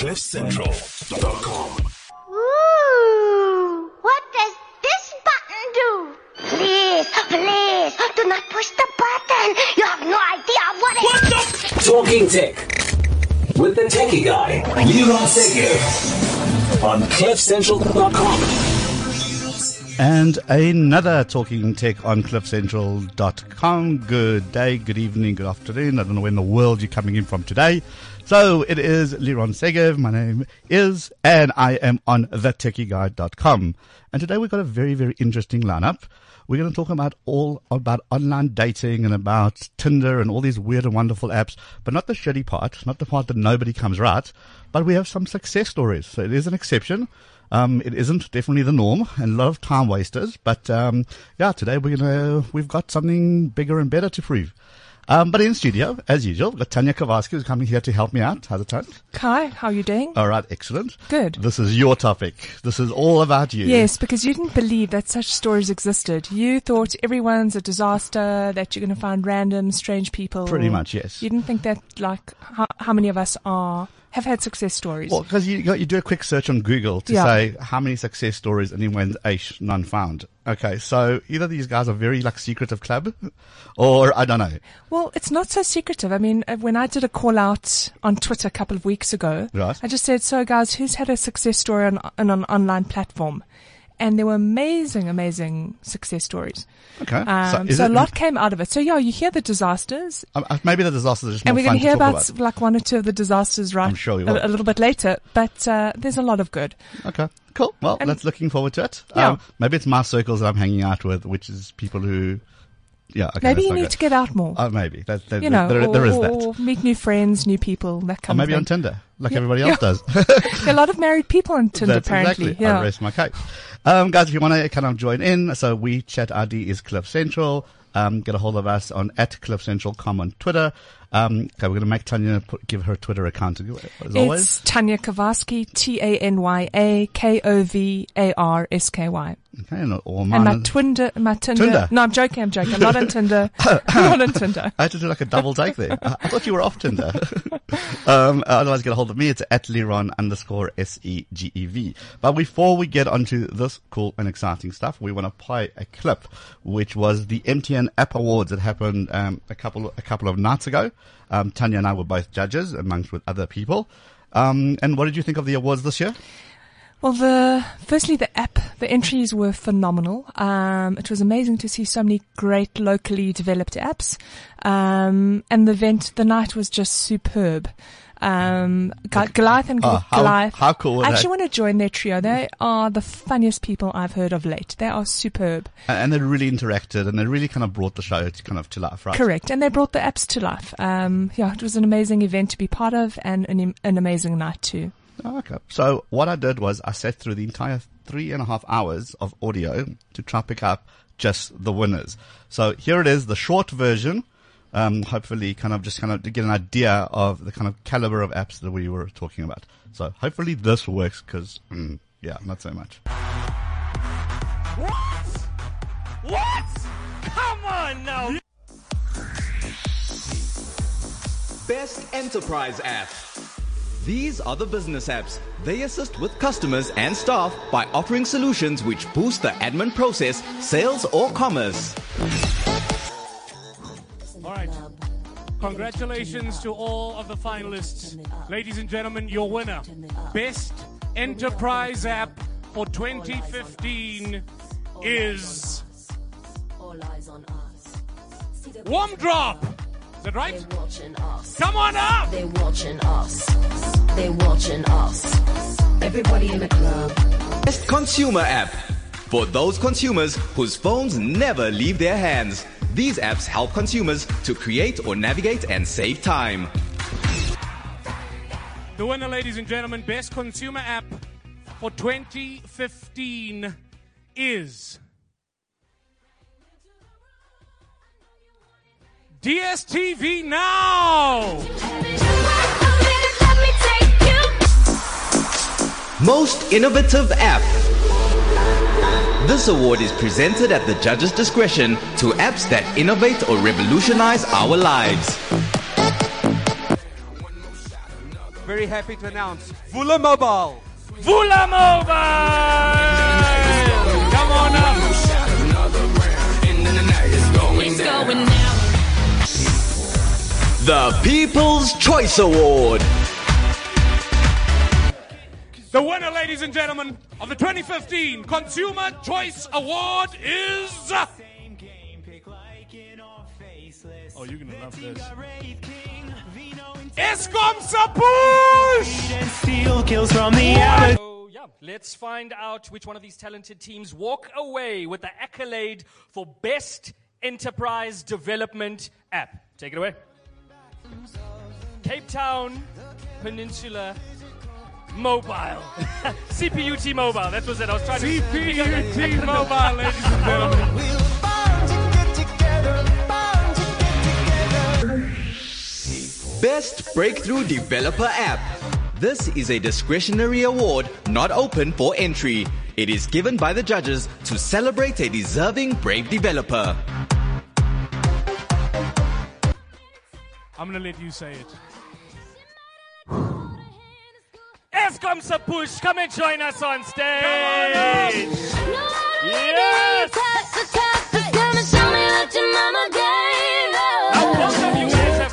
CliffCentral.com. Ooh, what does this button do? Please, please, do not push the button. You have no idea what it What the? Talking Tech with the techie guy, Liron Segev on CliffCentral.com. And another Talking Tech on CliffCentral.com. Good day, good evening, good afternoon. I don't know where in the world you're coming in from today. So it is Liron Segev. My name is, and I am on thetechieguy.com. And today we've got a very, very interesting lineup. We're going to talk about all about online dating and about Tinder and all these weird and wonderful apps, but not the shitty part, not the part that nobody comes right, but we have some success stories. So it is an exception. Um, it isn't definitely the norm and a lot of time wasters, but, um, yeah, today we're gonna, we've got something bigger and better to prove. Um, but in studio, as usual, got Tanya Kovarsky who's coming here to help me out. How's it, Tanya? Hi, how are you doing? All right, excellent. Good. This is your topic. This is all about you. Yes, because you didn't believe that such stories existed. You thought everyone's a disaster, that you're going to find random, strange people. Pretty much, yes. You didn't think that, like, how, how many of us are, have had success stories? Well, because you, you do a quick search on Google to Yeah. say how many success stories and then when Aish, none found. Okay, so either these guys are very like secretive club, or I don't know. Well, it's not so secretive. I mean, uh, when I did a call out on Twitter a couple of weeks ago, Right. I just said, so guys, who's had a success story on, on an online platform? And there were amazing, amazing success stories. Okay, Um, is so, a lot came out of it. So yeah, you hear the disasters, Um, uh, maybe the disasters are just and more we're going to hear talk about, like one or two of the disasters right I'm sure we a, will. a little bit later. But uh, there's a lot of good. Okay, cool. Well, And- that's looking forward to it. Yeah. Um, maybe it's my circles that I'm hanging out with, which is people who, yeah. Okay, Maybe you need good. to get out more. Oh, maybe that, that, you know, there, or, there is that. or meet new friends, new people, that Or kind maybe of on. Tinder, like Yeah. everybody Yeah. else does. There are a lot of married people on Tinder, That's apparently. exactly. I Yeah. rest my case. Um, guys, if you want to kind of join in, so WeChat ID is Cliff Central. Um, get a hold of us on at Cliff Central com on Twitter. Um, okay, we're going to make Tanya put, give her Twitter account as always. It's Tanya Kovarsky, T-A-N-Y-A-K-O-V-A-R-S-K-Y. Okay, and all And mine. my is- Tinder, my Tinder. Tinder? No, I'm joking, I'm joking. I'm not on Tinder. I'm not on Tinder. I had to do like a double take there. I, thought you were off Tinder. um, otherwise, get a hold of me. It's at Liron underscore S-E-G-E-V. But before we get onto this cool and exciting stuff, we want to play a clip, which was the MTN App Awards that happened um, a couple a couple of nights ago. Um, Tanya and I were both judges, amongst with other people. Um, and what did you think of the awards this year? Well, the firstly, the app, the entries were phenomenal. Um, it was amazing to see so many great locally developed apps, um, and the event, the night was just superb. Um, Goliath and Oh, Goliath. how cool was I that? actually want to join their trio. They are the funniest people I've heard of late. They are superb. And, and they really interacted, and they really kind of brought the show to kind of to life, right? Correct. And they brought the apps to life. Um, yeah, it was an amazing event to be part of and an, an amazing night too. Oh, okay. So what I did was I sat through the entire three and a half hours of audio to try pick up just the winners. So here it is, the short version. Um, hopefully kind of just kind of to get an idea of the kind of caliber of apps that we were talking about. So hopefully this works because, mm, yeah, not so much. What? What? Come on now. Best Enterprise App. These are the business apps. They assist with customers and staff by offering solutions which boost the admin process, sales, or commerce. All right. Congratulations to all of the finalists. Ladies and gentlemen, your winner. Best Enterprise App for 2015 is WumDrop. Is that right? They're watching us. Come on up. They're watching us. They're watching us. Everybody in the club. Best Consumer App. For those consumers whose phones never leave their hands. These apps help consumers to create or navigate and save time. The winner, ladies and gentlemen, Best Consumer App for 2015 is DSTV Now. Most Innovative App. This award is presented at the judge's discretion to apps that innovate or revolutionize our lives. very happy to announce Vula Mobile. Vula Mobile! Come on up. It's going down. The People's Choice Award. The winner, ladies and gentlemen, of the 2015 Consumer Choice Award is. Oh, you're gonna love this. EskomSePush! Steel kills from the outer. So, yeah, let's find out which one of these talented teams walk away with the accolade for Best Enterprise Development App. Take it away. Cape Town Peninsula Mobile. CPUT Mobile. That was it. I was trying to. CPUT Mobile, ladies and gentlemen. Best Breakthrough Developer App. This is a discretionary award not open for entry. It is given by the judges to celebrate a deserving brave developer. I'm gonna let you say it. EskomSePush, come and join us on stage. Yes! Now, both you guys have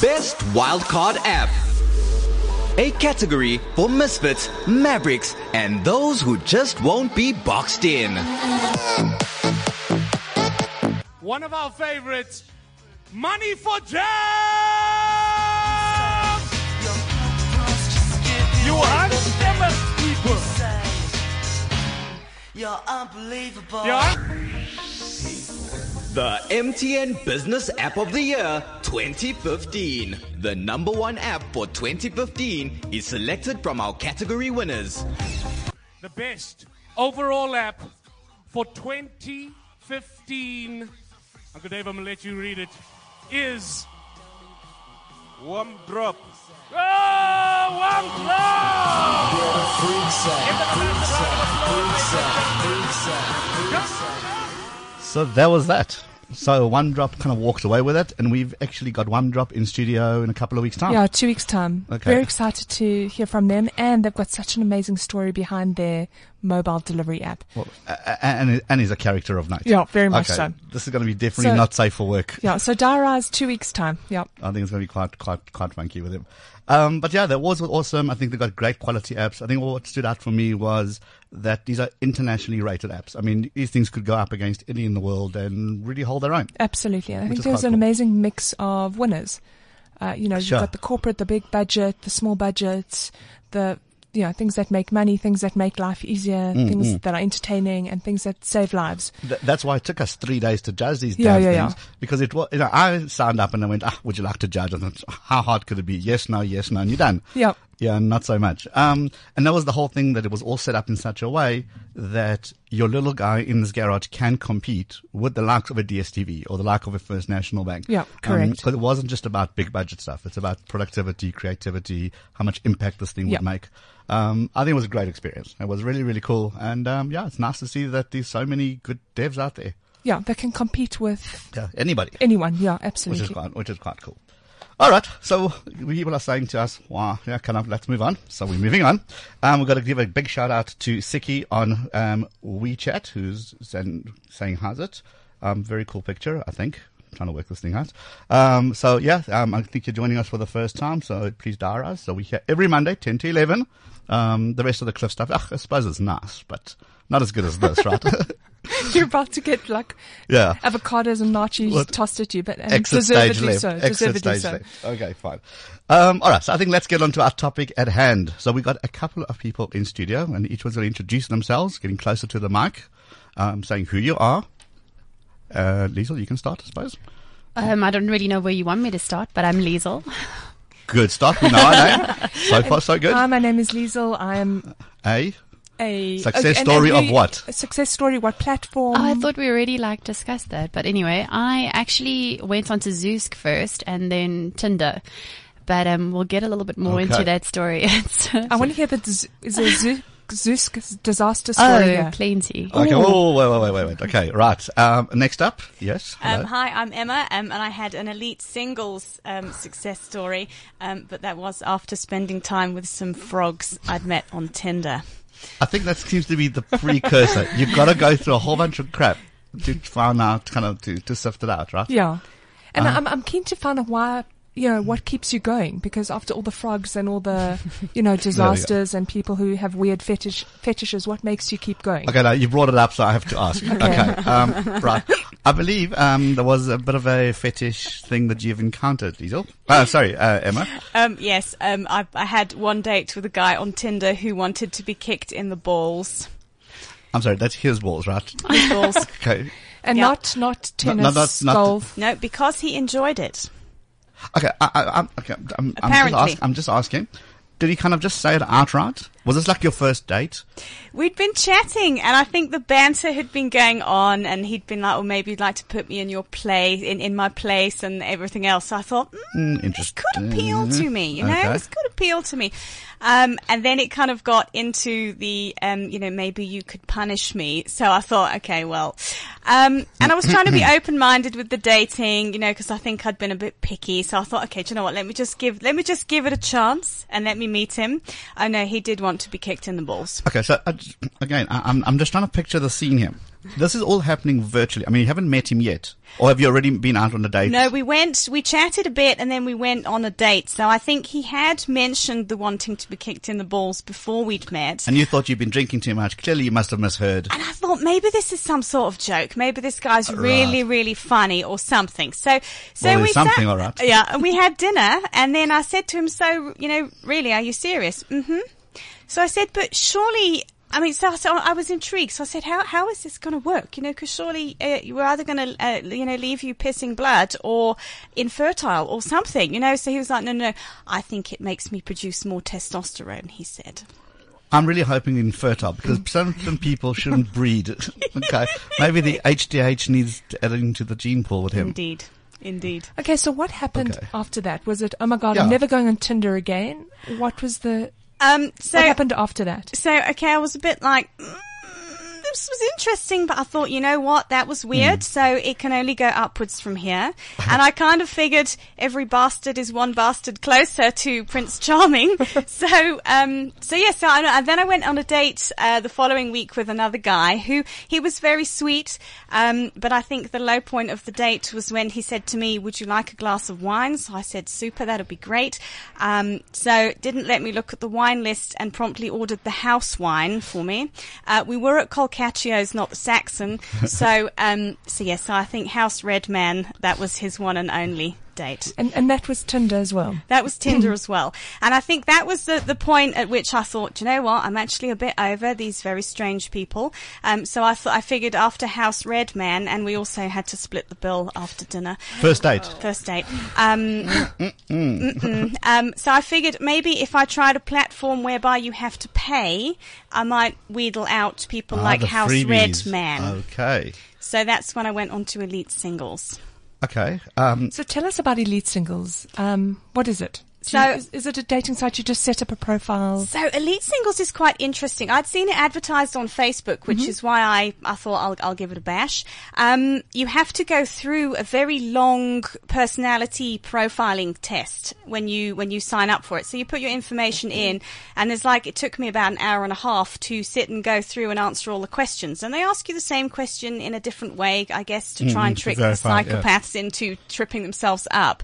Best Wildcard App. A category for misfits, mavericks, and those who just won't be boxed in. One of our favorites, Money for Jam! You unsteppers people. You're unbelievable. Yeah? The MTN Business App of the Year 2015. The number one app for 2015 is selected from our category winners. The best overall app for 2015. Uncle Dave, I'm gonna let you read it. Is Warm drop. Oh, one So that was that. So WumDrop kind of walked away with it, and we've actually got WumDrop in studio in a couple of weeks' time. Yeah, two weeks time. Okay. Very excited to hear from them, and they've got such an amazing story behind their mobile delivery app. Well, and and he's a character of note. Yeah, very much okay. so. This is going to be definitely So- not safe for work. Yeah, so Dara two weeks time. Yeah. I think it's going to be quite quite quite funky with him. Um, but yeah, that was awesome. I think they got great quality apps. I think what stood out for me was that these are internationally rated apps. I mean, these things could go up against any in the world and really hold their own. Absolutely. I think is there was an cool. amazing mix of winners. Uh, you know, Sure. you've got the corporate, the big budget, the small budgets, the you know things that make money, things that make life easier, Mm, things mm. that are entertaining, and things that save lives. Th- that's why it took us three days to judge these Yeah, damn yeah, things because it was. You know, I signed up and I went, ah, "Would you like to judge?" And how hard could it be? Yes, no, yes, no, and you're done. Yep. Yeah, not so much. Um, and that was the whole thing that it was all set up in such a way that your little guy in this garage can compete with the likes of a DSTV or the like of a First National Bank. Yeah, correct. Because it wasn't just about big budget stuff. It's about productivity, creativity, how much impact this thing Yeah. would make. Um, I think it was a great experience. It was really, really cool. And, um, yeah, it's nice to see that there's so many good devs out there. Yeah, they can compete with Yeah, anybody. anyone. Yeah, Which absolutely. is quite, which is quite cool. All right, so people are saying to us, "Wow, yeah, kind of. Let's move on." So we're moving on. Um, we've got to give a big shout out to Siki on um, WeChat, who's saying, saying how's it? Um, very cool picture, I think. trying to work this thing out. Um, so yeah, um, I think you're joining us for the first time. So please dial us. So we here every Monday, ten to eleven. Um, the rest of the cliff stuff, ugh, I suppose it's nice, but not as good as this, right? You're about to get like Yeah. avocados and nachos What? tossed at you, but and deservedly so. Deservedly stage so. left. Okay, fine. Um, all right, so I think let's get on to our topic at hand. So we've got a couple of people in studio, and each one's going to introduce themselves, getting closer to the mic, um, saying who you are. Uh, Liesel, you can start, I suppose. Um, I don't really know where you want me to start, but I'm Liesel. Good start. We know our name. So far, so good. Hi, my name is Liesel. I'm A a Success okay, story of who- what? A success story. What platform? Oh, I thought we already like discussed that, but anyway, I actually went onto Zoosk first and then Tinder. But um, we'll get a little bit more Okay. into that story. I want to hear that. z- Is there Zook, Zusk disaster story Oh, here? plenty. Okay. Oh, wait, wait, wait, wait, wait. Okay, right. Um, next up, yes. Um, hi, I'm Emma, um, and I had an elite singles um, success story, um, but that was after spending time with some frogs I'd met on Tinder. I think that seems to be the precursor. You've got to go through a whole bunch of crap to find out, kind of, to, to sift it out, right? Yeah. And Uh-huh. I'm, I'm keen to find out why, you know, what keeps you going because after all the frogs and all the, you know, disasters and people who have weird fetish, fetishes, what makes you keep going? Okay, now you brought it up, so I have to ask. Okay. okay. Um, right. I believe um, there was a bit of a fetish thing that you've encountered, Diesel. Uh, sorry, uh, Emma. Um, yes, um, I, I had one date with a guy on Tinder who wanted to be kicked in the balls. I'm sorry, that's his balls, right? His balls. Okay. And Yeah. not, not tennis, no, not- not- golf. No, because he enjoyed it. Okay, I, I, I'm, okay, I'm, I'm, just ask, I'm just asking. Did he kind of just say it outright? Was this like your first date? We'd been chatting, and I think the banter had been going on, and he'd been like, "Well, maybe you'd like to put me in your place, in, in my place, and everything else." So I thought, mm, Mm, interesting. could appeal to me, you know, Okay. this could appeal to me. Um, and then it kind of got into the, um, you know, maybe you could punish me. So I thought, okay, well, um, and I was trying to be open-minded with the dating, you know, because I think I'd been a bit picky. So I thought, okay, do you know what? Let me just give, let me just give it a chance and let me meet him. Oh no, he did want to be kicked in the balls. Okay, so uh, again, I, I'm, I'm just trying to picture the scene here. This is all happening virtually. I mean, you haven't met him yet. Or have you already been out on a date? No, we went, we chatted a bit and then we went on a date. So I think he had mentioned the wanting to be kicked in the balls before we'd met. And you thought you'd been drinking too much. Clearly, you must have misheard. And I thought maybe this is some sort of joke. Maybe this guy's really, really funny or something. So, so Well, we something, sat, all right. Yeah, and we had dinner, and then I said to him, "So, you know, really, are you serious?" Mm-hmm. So I said, "But surely." I mean, so, so I was intrigued. So I said, "How how is this going to work? You know, because surely uh, we're either going to, uh, you know, leave you pissing blood or infertile or something." You know. So he was like, "No, no, no. I think it makes me produce more testosterone." He said. I'm really hoping infertile because some, some people shouldn't breed. okay, maybe the HDH needs to add into the gene pool with him. Indeed, indeed. Okay, so what happened Okay. after that? Was it, oh my God, Yeah. I'm never going on Tinder again? What was the, Um, so what happened after that? So, okay, I was a bit like, mm, this was interesting, but I thought, you know what, that was weird. Hmm. So it can only go upwards from here. and I kind of figured every bastard is one bastard closer to Prince Charming. so, um, so yeah, so I, and then I went on a date, uh, the following week with another guy who, he was very sweet. Um, but I think the low point of the date was when he said to me, would you like a glass of wine? So I said, super, that'll be great. Um, so didn't let me look at the wine list and promptly ordered the house wine for me. Uh, we were at Col'Cacchio's, not the Saxon. So, um, so yes, so I think House Red Man, that was his one and only date. And, and that was Tinder as well. That was Tinder as well. And I think that was the, the point at which I thought, you know what, I'm actually a bit over these very strange people. Um, so I thought, I figured after House Red Man, and we also had to split the bill after dinner. First date. First date. Um, um, so I figured maybe if I tried a platform whereby you have to pay, I might wheedle out people Ah, like House freebies. Red Man. Okay. So that's when I went on to Elite Singles. Okay. Um, So tell us about Elite Singles. Um, what is it? So- So is, is it a dating site? You just set up a profile. So Elite Singles is quite interesting. I'd seen it advertised on Facebook, which is why I, I thought I'll, I'll give it a bash. Um, you have to go through a very long personality profiling test when you when you sign up for it. So you put your information in, and there's like it took me about an hour and a half to sit and go through and answer all the questions. And they ask you the same question in a different way, I guess, to try Mhm, and trick the yeah. psychopaths into tripping themselves up.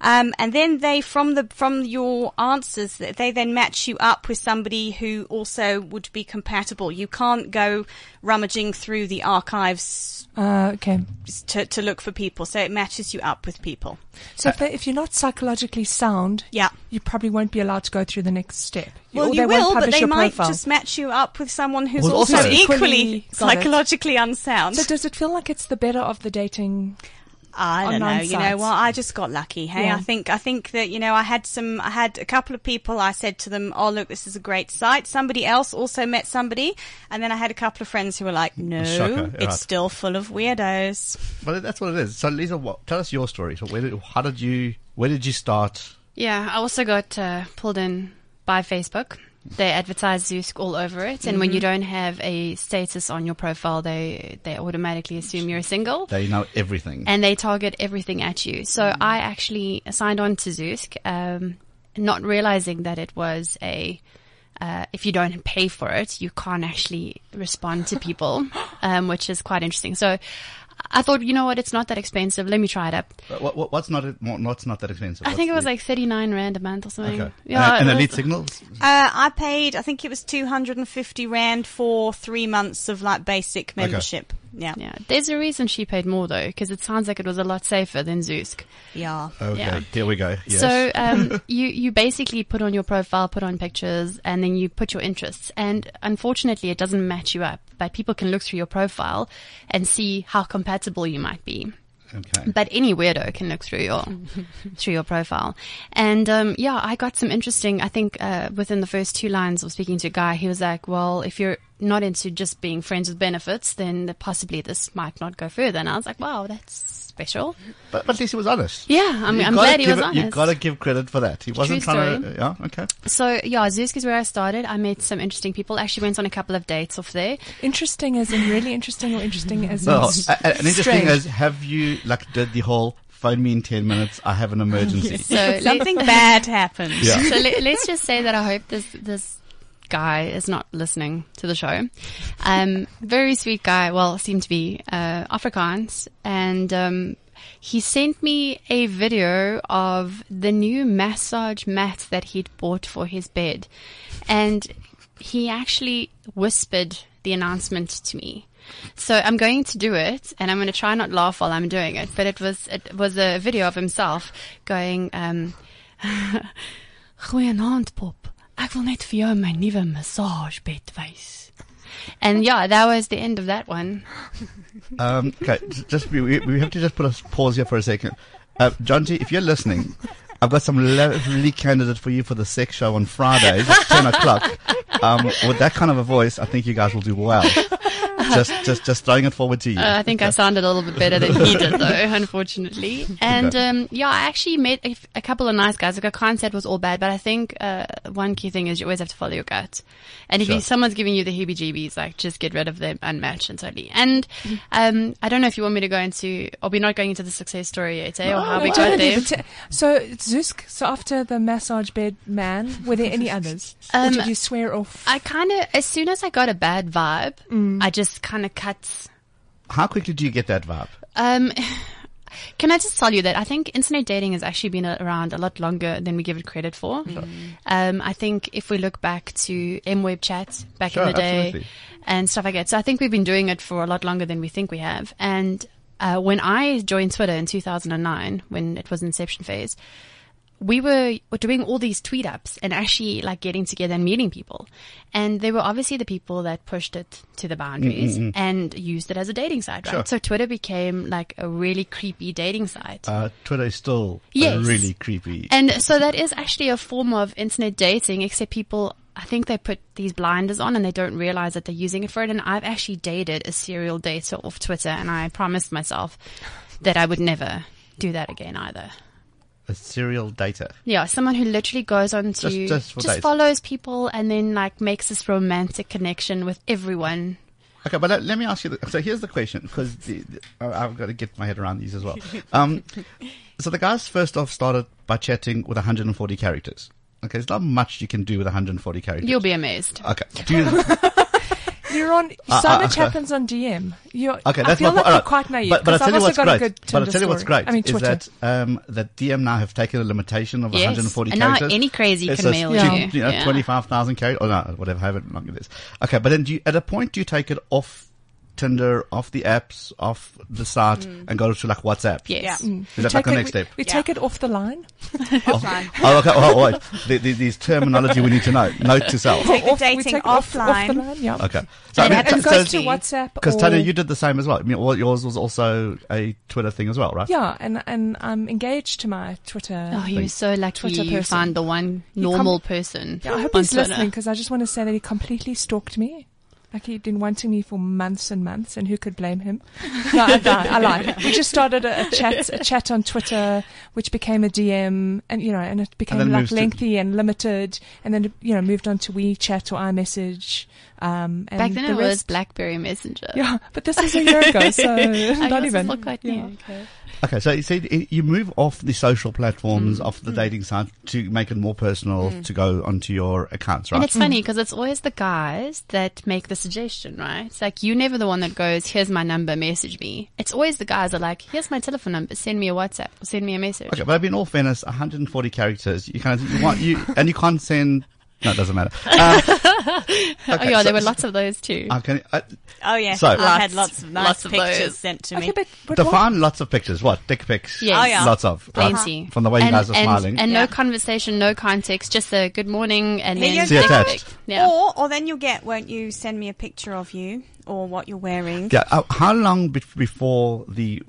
Um, and then they, from the from your answers, they then match you up with somebody who also would be compatible. You can't go rummaging through the archives Uh, okay. to, to look for people, so it matches you up with people. So if, if you're not psychologically sound, Yeah. you probably won't be allowed to go through the next step. Well, or you they won't but they might profile. just match you up with someone who's Who's also, also equally equally- got it. psychologically unsound. So does it feel like it's the better of the dating? I don't know. online You know what? I just got lucky. Hey, Yeah. I think I think that you know I had some. I had a couple of people. I said to them, "Oh, look, this is a great site." Somebody else also met somebody, and then I had a couple of friends who were like, "No, Shocker, it's right. still full of weirdos." well, that's what it is. So, Lisa, what, tell us your story. So, where did, how did you, where did you start? Yeah, I also got uh, pulled in by Facebook. They advertise Zoosk all over it, and when you don't have a status on your profile, they they automatically assume you're single. They know everything. and they target everything at you. So I actually signed on to Zoosk, um, not realizing that it was a. Uh, if you don't pay for it, you can't actually respond to people, um, which is quite interesting. So I thought, you know what, it's not that expensive. Let me try it up. What, what, what's not what's not that expensive? I think it was the- like 39 rand a month or something. Okay. Yeah, and, and Elite Singles. Uh, I paid, I think it was 250 Rand for three months of like basic membership. Yeah. Yeah. There's a reason she paid more though, because it sounds like it was a lot safer than Zoosk. Yeah. Okay, Yeah. here we go. Yes. So um, you you basically put on your profile, put on pictures, and then you put your interests. And unfortunately, it doesn't match you up. But people can look through your profile and see how compatible you might be. okay. But any weirdo can look through your through your profile, and um, yeah, I got some interesting. I think uh, within the first two lines of speaking to a guy, he was like, "Well, if you're not into just being friends with benefits, then possibly this might not go further." And I was like, "Wow, that's special." But, but at least he was honest. Yeah, I'm, I'm glad he give was it- honest. You've got to give credit for that. He wasn't True trying to. story. Yeah. Okay. So yeah, Zoosk is where I started. I met some interesting people. Actually went on a couple of dates off there. Interesting as in really interesting or interesting as in No, s- a- a- an interesting strange? is have you like did the whole phone me in ten minutes? I have an emergency. So Something bad happened. Yeah. So let, let's just say that I hope this this guy is not listening to the show. Um, very sweet guy. Well, seemed to be uh, Afrikaans, and um, he sent me a video of the new massage mat that he'd bought for his bed, and he actually whispered the announcement to me. So I'm going to do it, and I'm going to try not laugh while I'm doing it. But it was it was a video of himself going, um, "Goeienaand, Pop. Ek wil net vir jou my nuwe massagebed wys." And yeah, that was the end of that one. Um, okay, just we, we we have to just put a pause here for a second. Uh, John G, if you're listening, I've got some lovely candidate for you for the sex show on Fridays at ten o'clock. Um, with that kind of a voice, I think you guys will do well. just just just throwing it forward to you. Uh, I think I sounded a little bit better than he did, though, unfortunately. And Okay. um, yeah, I actually met a, a couple of nice guys. Like I can't say it was all bad, but I think uh, one key thing is you always have to follow your gut. And if Sure. you, someone's giving you the heebie-jeebies, like just get rid of them, unmatched and totally. And um, I don't know if you want me to go into, or we're not going into the success story yet, eh, or how we got there. t- So Zoosk. So after the massage bed man, were there any others? or Um, did you swear off? I kind of, as soon as I got a bad vibe, I just kind of cuts. How quickly do you get that vibe? Um, can I just tell you that I think internet dating has actually been around a lot longer than we give it credit for. Um, I think if we look back to MWeb chat back Sure, in the day absolutely. and stuff like that, so I think we've been doing it for a lot longer than we think we have. And uh, when I joined Twitter in 2009, when it was inception phase, we were were doing all these tweet ups and actually like getting together and meeting people. And they were obviously the people that pushed it to the boundaries Mm, mm, mm. and used it as a dating site, right? Sure. So Twitter became like a really creepy dating site. Uh, Twitter is still Yes. really creepy. And so that is actually a form of internet dating, except people, I think they put these blinders on and they don't realize that they're using it for it. And I've actually dated a serial dater off Twitter and I promised myself that I would never do that again either. A serial data. Yeah, someone who literally goes on to Just- just dates. follows people and then like makes this romantic connection with everyone. Okay, but let, let me ask you. The, so here's the question, because the, the, I- I've got to get my head around these as well. Um, so the guys first off started by chatting with 140 characters. Okay, there's not much you can do with 140 characters. You'll be amazed. Okay. Do you, You're on. So uh, much okay. happens on DM. You're, Okay, I that's feel my like point. you're quite naive. But, but I'll 'cause tell you I've what's also got a great. good But I'll tell you what's story. great I mean, is Twitter. that um, that DM now have taken a limitation of Yes, 140 and now characters. any crazy It's can a mail stupid, you. know, Yeah. 25,000 characters, or no, whatever, I haven't. long this. Okay, but then do you, at a point do you take it off Tinder, off the apps, off the site, and go to like WhatsApp? Yes. Mm. Is We that like take the it- next we- step? We take it off the line. Offline. Oh, okay. Oh, wait. The, the, these terminology we need to know. Note to self. Take the Off- we dating take it off, off offline. line. Yeah. Okay. So, And I mean, it so- goes so- to WhatsApp. Because Tanya, you did the same as well. I mean, well, yours was also a Twitter thing as well, right? Yeah, and and I'm engaged to my Twitter. Oh, you're so lucky Twitter you person. found the one normal com- person. Yeah, I hope he's Twitter. listening because I just want to say that he completely stalked me. Like he'd been wanting me for months and months, and who could blame him? No, I, no, I lied. We just started a, a chat, a chat on Twitter, which became a DM, and you know, and it became then like moves to- lengthy and limited, and then you know moved on to WeChat or iMessage. Um, and Back then the it was BlackBerry Messenger. Yeah, but this is a year ago, so not even. it's not quite Yeah. new. Okay. Okay, so you said you move off the social platforms, Mm. off the dating site to make it more personal to go onto your accounts, right? And it's funny because it's always the guys that make the suggestion, right? It's like you're never the one that goes, "Here's my number, message me." It's always the guys that are like, "Here's my telephone number, send me a WhatsApp, or send me a message." Okay, but in all fairness, 140 characters. You kind of you want you and you can't send. No, it doesn't matter. Um, oh yeah, so- there were lots of those too. I can, I, Oh yeah, So- I had lots of nice Lots of pictures those. sent to Okay, me. but, but what- lots of pictures. What dick pics? Yes. Oh, yeah. lots of right? Plenty. From the way you guys are and, smiling. And Yeah. no conversation, no context, just a good morning and Here then you See attached. Yeah. Or, or then you'll get, won't you, send me a picture of you or what you're wearing. yeah. Uh, how long be- before the?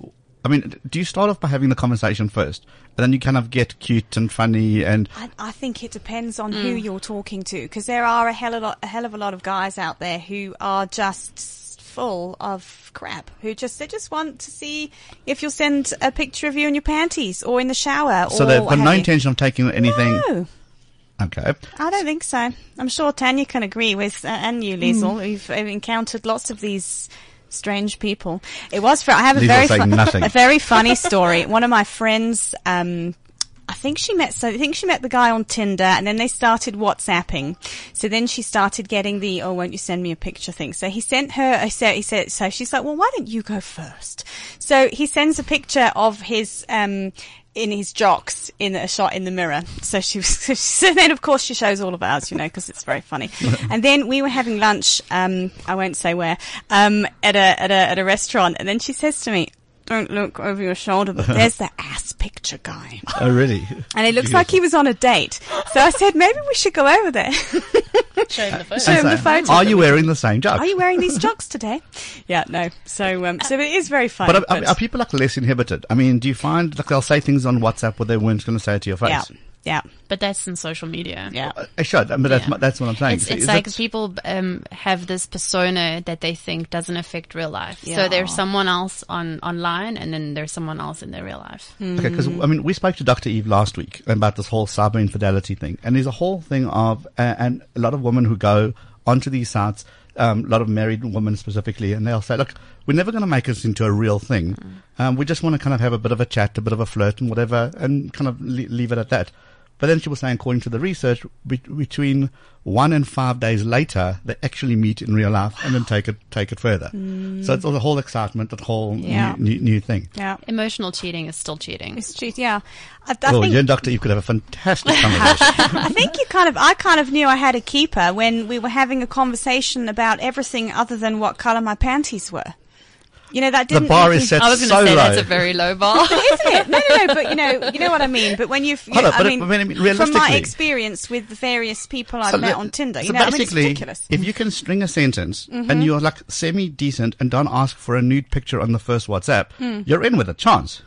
I mean, do you start off by having the conversation first, and then you kind of get cute and funny and I, I think it depends on who you're talking to because there are a hell, of a lot, a hell of a lot of guys out there who are just full of crap who just they just want to see if you'll send a picture of you in your panties or in the shower so or they've got no you. intention of taking anything. No, Okay. I don't think so. I'm sure Tanya can agree with, uh, and you, Liesel. We've, we've encountered lots of these strange people. It was for, I have a very, fu- a very funny story. One of my friends, um, I think she met, so I think she met the guy on Tinder and then they started WhatsApping. So then she started getting the, oh, won't you send me a picture thing? So he sent her, I said, he said, so she's like, well, why don't you go first? So he sends a picture of his, um, in his jocks in a shot in the mirror. So she was, so then of course she shows all of ours, you know, because it's very funny. and then we were having lunch, um, I won't say where, um, at a, at a, at a restaurant. And then she says to me, don't look over your shoulder, but there's the ass picture guy. Oh, really? And it looks like he was on a date. So I said, maybe we should go over there. Show him the photo. Show him the photo. Are you wearing the same joke? Are you wearing these jocks today? Yeah, no. So, um, so it is very funny. But are, are, are people like less inhibited? I mean, do you find like they'll say things on WhatsApp what they weren't going to say to your face? yeah, yeah, But that's in social media. yeah. I should, but that's Yeah. that's what I'm saying. It's, it's like it- people um, have this persona that they think doesn't affect real life. Yeah. So there's someone else on online, and then there's someone else in their real life. Okay, because I mean, we spoke to Dr. Eve last week about this whole cyber infidelity thing, and there's a whole thing of, uh, and a lot of women who go onto these sites, um, a lot of married women specifically, and they'll say, "Look, we're never going to make this into a real thing. Um, we just want to kind of have a bit of a chat, a bit of a flirt, and whatever, and kind of le- leave it at that." But then she was saying, according to the research, be- between one and five days later, they actually meet in real life and then take it take it further. Mm. So it's all the whole excitement, that whole Yeah. new, new, new thing. Yeah. Emotional cheating is still cheating. It's cheat. Yeah. I, I oh, think you and Doctor, you could have a fantastic conversation. I think you kind of, I kind of knew I had a keeper when we were having a conversation about everything other than what colour my panties were. You know, that didn't. The bar is set I was going to so say low. that's a very low bar. Isn't it? No, no, no. But you know, you know what I mean. But when you've, Hold on, I but mean, I mean, from my experience with the various people I've So met on Tinder, so you know, I mean, it's basically, ridiculous. Mm-hmm. if you can string a sentence and you're like semi decent and don't ask for a nude picture on the first WhatsApp, Hmm. you're in with a chance.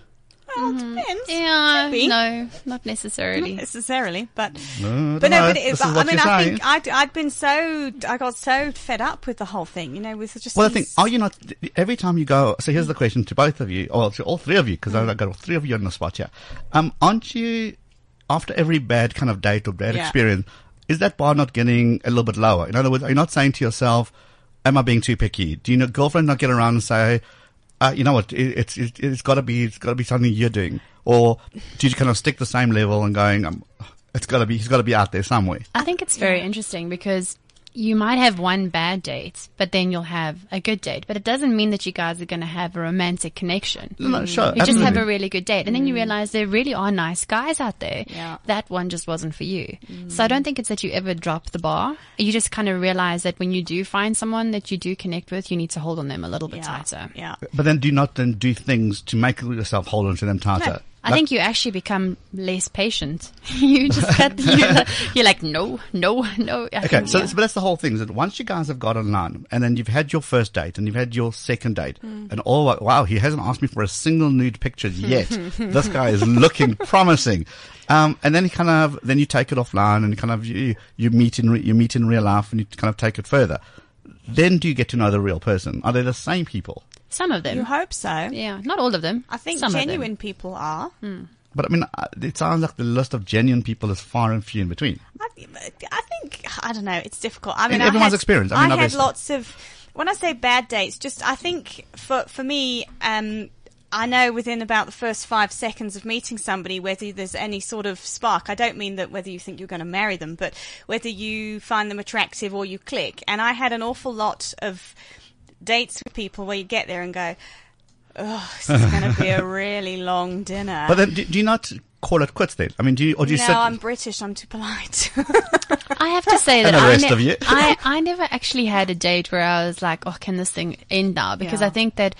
Well, it depends. yeah, Could no, not necessarily. Not necessarily. necessarily, but No, but no, but it, but, I mean, I saying. think I'd, I'd been so I got so fed up with the whole thing, you know, with just Well, the thing, these- are you not, every time you go, so here's the question to both of you, or to all three of you, because Mm. I've got all three of you on the spot here. Um, aren't you, after every bad kind of date or bad Yeah. experience, is that bar not getting a little bit lower? In other words, are you not saying to yourself, am I being too picky? Do you know, girlfriend not get around and say, uh, you know what, it, it's, it, it's gotta be, it's gotta be something you're doing? Or do you kind of stick the same level and going, um, it's gotta be, he's gotta be out there somewhere? I think it's very interesting because you might have one bad date, but then you'll have a good date. But it doesn't mean that you guys are going to have a romantic connection. No, no, sure, You just have a really good date. And then you mm. realize there really are nice guys out there. Yeah. That one just wasn't for you. Mm. So I don't think it's that you ever drop the bar. You just kind of realize that when you do find someone that you do connect with, you need to hold on them a little bit yeah, tighter. yeah. But then do not then do things to make yourself hold on to them tighter. I think you actually become less patient. you just cut, you're, you're like, no, no, no. I Okay, so yeah. that's, but that's the whole thing. Is that once you guys have got online, and then you've had your first date, and you've had your second date, Mm. and all like, wow, he hasn't asked me for a single nude picture yet. this guy is looking promising. Um, and then you kind of then you take it offline, and kind of you you meet in re, you meet in real life, and you kind of take it further. then do you get to know the real person? Are they the same people? Some of them. You hope so. Yeah, not all of them. I think Some of them. genuine people are. But I mean, uh, it sounds like the list of genuine people is far and few in between. I, I think I don't know. It's difficult. I mean, In I everyone's had, experience, I mean, had lots of. When I say bad dates, just I think for for me, um, I know within about the first five seconds of meeting somebody whether there's any sort of spark. I don't mean that whether you think you're going to marry them, but whether you find them attractive or you click. And I had an awful lot of dates with people where you get there and go, "Oh, this is going to be a really long dinner." But then, do, do you not call it quits then? I mean, do you, or do you say no, sit? I'm British. I'm too polite. I have to say that And the I, rest of you. I, I never actually had a date where I was like, oh, can this thing end now? Because Yeah. I think that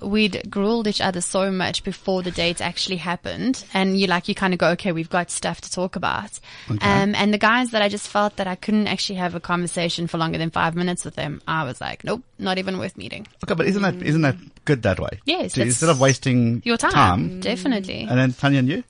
we'd grilled each other so much before the date actually happened. And you like, you kind of go, okay, we've got stuff to talk about. Um, and the guys that I just felt that I couldn't actually have a conversation for longer than five minutes with them, I was like, nope, not even worth meeting. okay, but isn't that isn't that good that way? Yes, To- instead of wasting Your time, definitely. And then Tanya and you.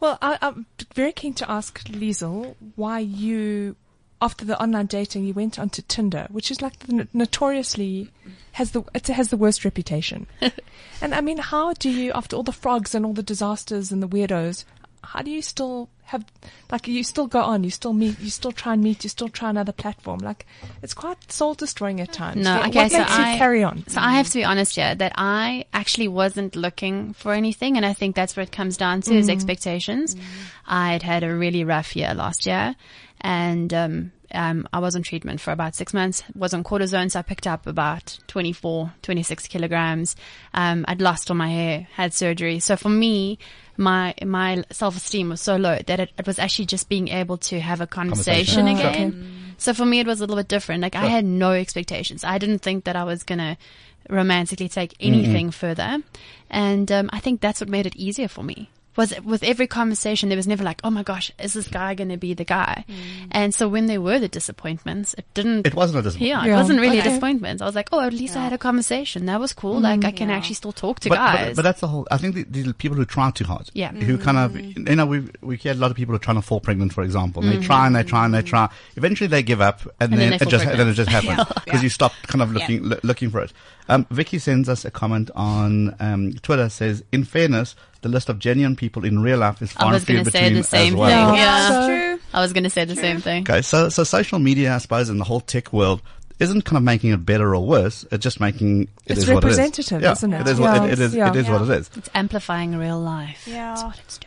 Well, I, I'm very keen to ask Liesel why you, after the online dating, you went onto Tinder, which is like the, notoriously has the it has the worst reputation. and I mean, how do you, after all the frogs and all the disasters and the weirdos, how do you still have like you still go on, you still meet, you still try and meet, you still try another platform? Like it's quite soul destroying at times. No, What okay, makes so you I carry on? So I have to be honest here that I actually wasn't looking for anything, and I think that's where it comes down to is Mm. expectations. I'd had a really rough year last year, and um, um, I was on treatment for about six months. Was on cortisone, so I picked up about 24, 26 kilograms. Um, I'd lost all my hair, had surgery. So for me, my my self esteem was so low that it, it was actually just being able to have a conversation, Conversation. Oh, again. So for me, it was a little bit different. Like I had no expectations. I didn't think that I was gonna romantically take anything further, and um, I think that's what made it easier for me. Was with every conversation, there was never like, "Oh my gosh, is this guy going to be the guy?" And so when there were the disappointments, it didn't. It wasn't a disappointment. Yeah, it Yeah. wasn't really Okay. a disappointment. I was like, "Oh, at least I had a conversation. That was cool. Like I can Yeah. actually still talk to But, guys." but, but that's the whole. I think the, these people who try too hard. Yeah. Who kind of, you know, we we hear a lot of people who are trying to fall pregnant, for example. And Mm-hmm. They try and they try and they try. Eventually, they give up, and, then then, it fall just then it just happens because Yeah. you stop kind of Yeah. looking loo- looking for it. Um, Vicky sends us a comment on um, Twitter. Says, in fairness, the list of genuine people in real life is far was and few going to say between the same as well. thing. Yeah. Yeah, So- True. I was going to say the same thing. Okay, so so social media, I suppose, in the whole tech world, isn't kind of making it better or worse. It's just making it It's is what it is. representative, Yeah, isn't it? It is what it, it is. Yeah. It is what it is. It's amplifying real life. Yeah. That's what it's doing.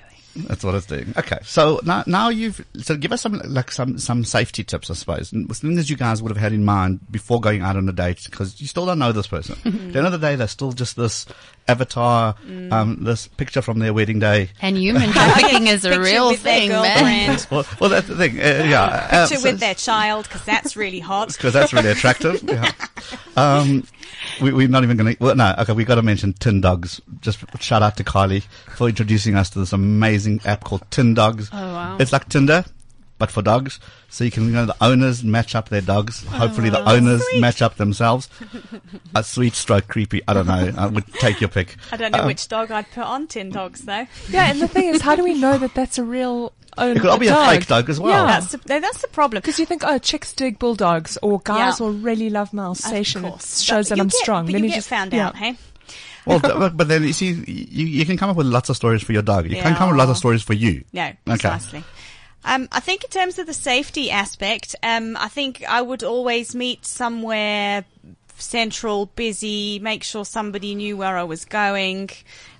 That's what it's doing. Okay, so now now you've so give us some like some some safety tips, I suppose, and things you guys would have had in mind before going out on a date because you still don't know this person. At the end of the day, they're still just this avatar, um, this picture from their wedding day. And human trafficking is a real thing, man. Well, well, that's the thing. Uh, yeah, uh, Picture so- with their child because that's really hot. because that's really attractive. yeah. Um, we, we're not even going to. Well, no, okay. We got to mention Tin Dogs. Just shout out to Kylie for introducing us to this amazing app called Tin Dogs. Oh, wow. It's like Tinder, but for dogs. So you can, you know, the owners match up their dogs. Hopefully, the owners match up themselves. A sweet stroke, creepy. I don't know. I would take your pick. I don't know Um, which dog I'd put on Tin Dogs though. Yeah, and the thing is, how do we know that that's a real own It could all be a fake dog as well. Yeah. That's the, that's the problem. Because you think, oh, chicks dig bulldogs, or guys Yeah. will really love Malsatian. Of It course. shows that you I'm get, strong. But Let you me get just found yeah. out, hey? Well, but, but then you see, you, you can come up with lots of stories for your dog. You can't come up with lots of stories for you. No, Okay. Precisely. Um, I think in terms of the safety aspect, um, I think I would always meet somewhere central, busy, make sure somebody knew where I was going,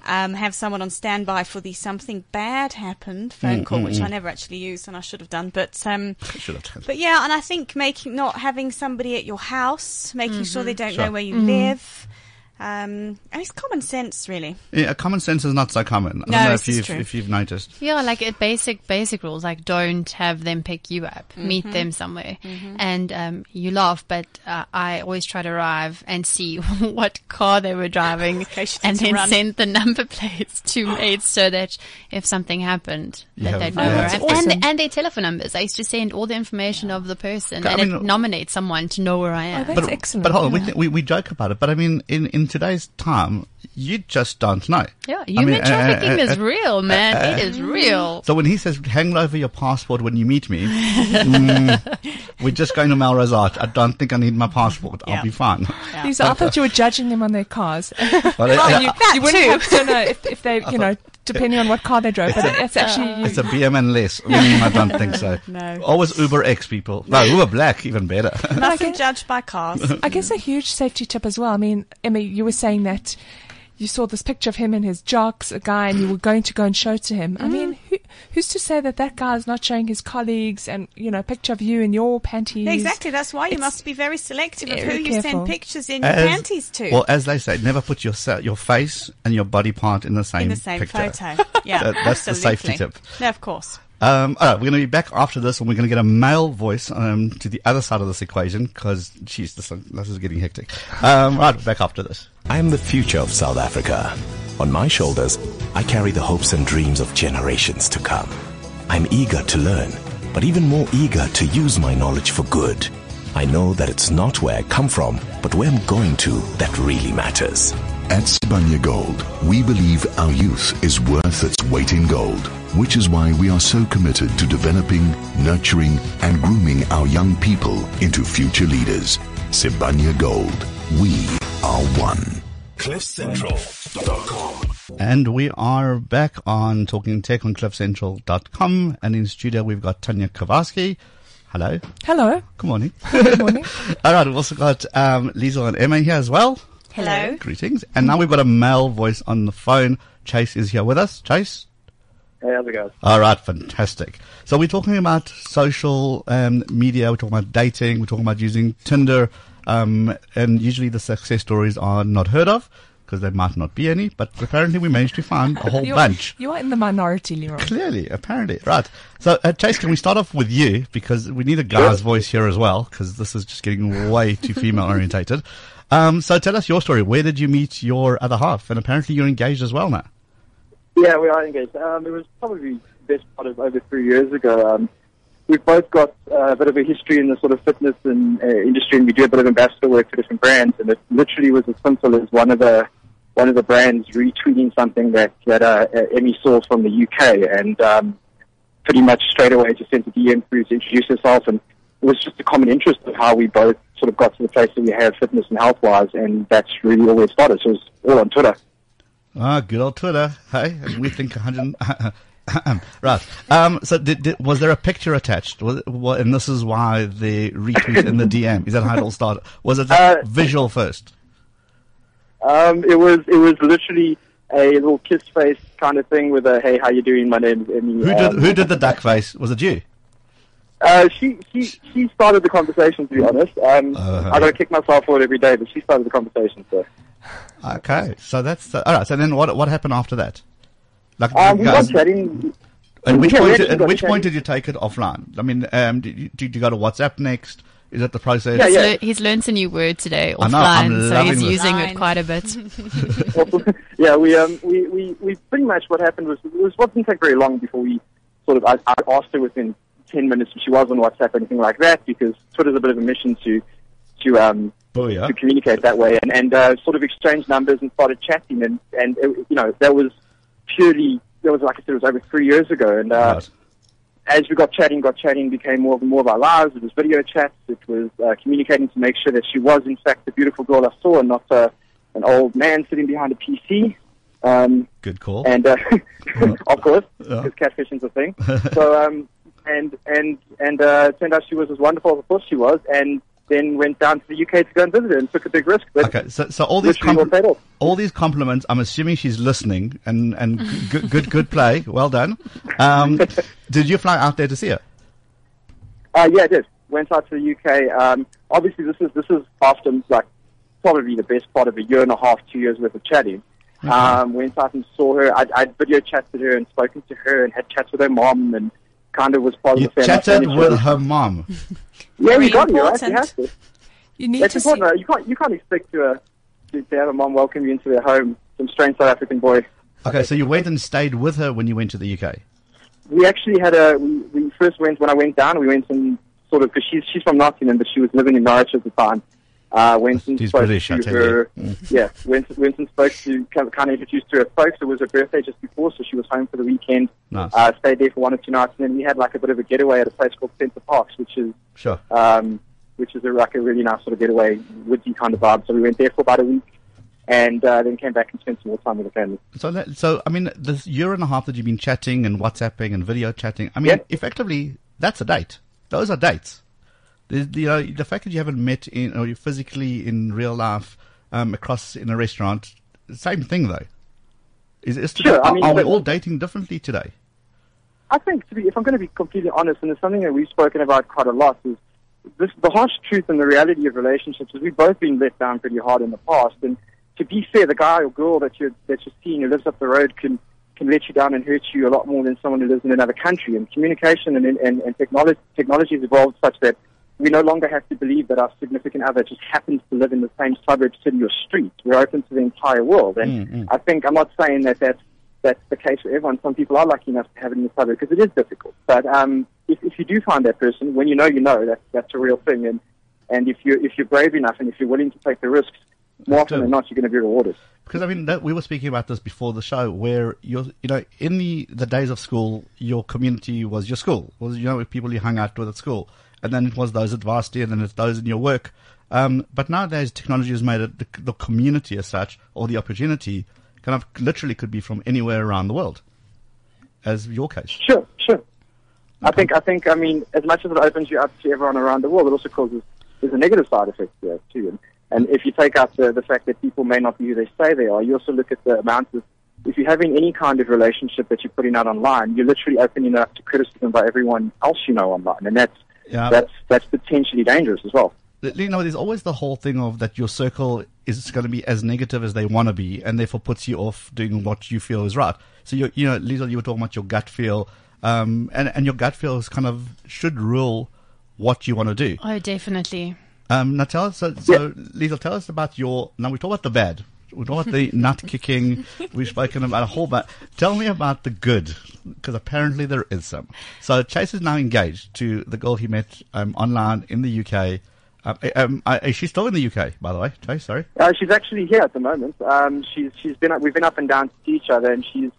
um, have someone on standby for the something bad happened phone Mm, call, mm, which mm. I never actually used and I should have done. But um, Should have done. but yeah, and I think making not having somebody at your house, making sure they don't Sure. know where you live. Um, and it's common sense, really. Yeah, common sense is not so common. I No, don't know if you've, true. if you've noticed. Yeah, like it basic basic rules, like don't have them pick you up, meet them somewhere, and um, you laugh. But uh, I always try to arrive and see what car they were driving, case you and then run. send the number plates to mates so that if something happened, that have- they'd know yeah. where That's awesome. And and their telephone numbers. I used to send all the information of the person, I and mean- it nominates someone to know where I am. Oh, that's But, excellent. but hold on, we, th- we, we joke about it, but I mean, in, in today's time, you just don't know. Yeah, I human mean, uh, trafficking uh, is uh, real, man. uh, it is real. So when he says hang over your passport when you meet me, mm, we're just going to Melrose Arch. I don't think I need my passport. I'll be fine. Lisa, I thought you were judging them on their cars. Well, Well, you, That you wouldn't too. have to know if, if they, you know, depending on what car they drove. But it's actually It's a BM and less. Mm, I don't think so. No. Always Uber X people. No, Uber Black, even better. Mustn't judge by cars. I guess a huge safety tip as well. I mean, Emmy, you were saying that you saw this picture of him in his jocks, a guy, and you were going to go and show it to him. I Mm. mean, who, who's to say that that guy is not showing his colleagues and, you know, a picture of you in your panties? Exactly. That's why you It's must be very selective of who very you careful. send pictures in your panties to. Well, as they say, never put your your face and your body part in the same in the same picture. photo. Yeah, That- that's the safety tip. No, of course. Um, all right, we're going to be back after this, and we're going to get a male voice um, to the other side of this equation because, geez, this, this is getting hectic. Um, right, back after this. I am the future of South Africa. On my shoulders, I carry the hopes and dreams of generations to come. I'm eager to learn, but even more eager to use my knowledge for good. I know that it's not where I come from, but where I'm going to that really matters. At Sibanye Gold, we believe our youth is worth its weight in gold, which is why we are so committed to developing, nurturing, and grooming our young people into future leaders. Sibanye Gold, we are one. CliffCentral.com. And we are back on Talking Tech on CliffCentral.com, and in studio we've got Tanya Kovarsky. Hello. Hello. Good morning. Good morning. All right, we've also got um, Liesel and Emma here as well. Hello. Greetings. And now we've got a male voice on the phone. Chase is here with us. Chase? Hey, how's it going? All right, fantastic. So we're talking about social um, media. We're talking about dating. We're talking about using Tinder. Um, and usually the success stories are not heard of because there might not be any. But apparently we managed to find a whole You're- bunch. You are in the minority, Leroy. Clearly, apparently, right. So, uh, Chase, can we start off with you because we need a guy's voice here as well because this is just getting way too female orientated. Um, so, tell us your story. Where did you meet your other half? And apparently, you're engaged as well now. Yeah, we are engaged. Um, it was probably the best part of over three years ago. Um, we've both got uh, a bit of a history in the sort of fitness and uh, industry, and we do a bit of ambassador work for different brands. And it literally was as simple as one of the one of the brands retweeting something that that uh, uh, Emmy saw from the UK, and um, pretty much straight away just sent a DM through to introduce herself, and it was just a common interest of how we both sort of got to the place that we have fitness and health wise, and that's really all where it started. So it was all on Twitter. Ah, good old Twitter. Hey, we think 100. right. Um, so, did, did, was there a picture attached? Was and this is why the retweet in the DM. Is that how it all started? Was it Uh, visual first? Um, it was it was literally a little kiss face kind of thing with a hey how you doing my name's Emmy. Who did Um, who did the duck face? Was it you? Uh, she she she started the conversation to be honest. Um, Uh-huh. I got to kick myself for it every day, but she started the conversation. So Okay, so that's uh, all right. So then, what what happened after that? Like, um, we got chatting. at which Yeah, point? actually At which chatting. point did you take it offline? I mean, um, did you, did you go to WhatsApp next? Is that the process? Yeah, He's, yeah. he's learned a new word today I know, I'm offline, so he's this. using it quite a bit. yeah, we um we, we, we pretty much what happened was it was wasn't take very long before we sort of I, I asked her within ten minutes if she was on WhatsApp or anything like that because Twitter's a bit of a mission to to um to communicate that way and and uh, sort of exchange numbers and started chatting and and uh, you know that was purely that was like I said it was over three years ago and uh, Right. as we got chatting, got chatting, became more and more of our lives. It was video chats. It was uh, communicating to make sure that she was, in fact, the beautiful girl I saw, and not uh, an old man sitting behind a PC. Um, Good call. and uh, of course, Yeah. because catfishing's a thing. so, um, and and and uh, it turned out she was as wonderful as I thought she was, and then went down to the UK to go and visit her and took a big risk. But Okay, so so all these compl- all these compliments. I'm assuming she's listening, and and good good good play. Well done. Um, did you fly out there to see her? Uh, yeah, I did. Went out to the UK. Um, obviously, this is this is after like probably the best part of a year and a half, two years worth of chatting. Um, went out and saw her. I'd, I'd video chatted her and spoken to her and had chats with her mom and kind of was part You of the family. chatted with her mom. Yeah, Very you got it. You're right. You have to. You need That's to see. important. You can't you can't expect to, uh, to to have a mom welcome you into their home. Some strange South African boy. Okay, so you went and stayed with her when you went to the UK. We actually had a. We, we first went when I went down. We went and sort of because she's she's from Nottingham, but she was living in Norwich at the time. Uh, Winston He's spoke British, to her. Mm. Yeah, Winston, Winston spoke to kind of introduced to her folks. It was her birthday just before, so she was home for the weekend. Nice. Uh, stayed there for one or two nights, and then we had like a bit of a getaway at a place called Center Parcs, which is Sure. um, which is a, like a really nice sort of getaway, woodsy kind of vibe. So we went there for about a week, and uh, then came back and spent some more time with the family. So, that, so I mean, this year and a half that you've been chatting and WhatsApping and video chatting, I mean, Yeah. effectively, that's a date. Those are dates. The, the, uh, the fact that you haven't met in, or you physically in real life um, across in a restaurant, same thing though. Is, is Sure, I mean, are we all dating differently today? I think, to be, if I'm going to be completely honest, and it's something that we've spoken about quite a lot, is this, the harsh truth and the reality of relationships is we've both been let down pretty hard in the past. And to be fair, the guy or girl that you're that you're seeing who lives up the road can can let you down and hurt you a lot more than someone who lives in another country. And communication and and, and technology technology has evolved such that we no longer have to believe that our significant other just happens to live in the same suburb, city, or street. We're open to the entire world. And Mm, mm. I think I'm not saying that that's that's the case for everyone. Some people are lucky enough to have it in the suburb because it is difficult. But um, if, if you do find that person, when you know, you know that that's a real thing. And and if you if you're brave enough and if you're willing to take the risks, more often than not, you're going to be rewarded. Because I mean, that, we were speaking about this before the show, where you're, you know, in the, the days of school, your community was your school, was you know with people you hung out with at school, and then it was those at varsity, and then it's those in your work. Um, but nowadays, technology has made it the, the community as such, or the opportunity, kind of literally could be from anywhere around the world, as your case. Sure, sure. I think I think I mean, as much as it opens you up to everyone around the world, it also causes there's a negative side effect there too. And, and if you take out the the fact that people may not be who they say they are, you also look at the amount of if you're having any kind of relationship that you're putting out online, you're literally opening it up to criticism by everyone else you know online, and that's Yeah. that's that's potentially dangerous as well. you know, there's always the whole thing of that your circle is going to be as negative as they want to be, and therefore puts you off doing what you feel is right. So you, you know, Liesel, you were talking about your gut feel, um, and and your gut feel is kind of should rule what you want to do. Oh, definitely. Um, now tell us, so, so Liesel, tell us about your. Now we talk about the bad. We talk about the nut kicking. We've spoken about a whole bunch. Tell me about the good, because apparently there is some. So Chase is now engaged to the girl he met um, online in the UK. Um, um, uh, is she still in the UK, by the way? Chase, sorry. Uh, she's actually here at the moment. Um, she's she's been up, we've been up and down to see each other, and she's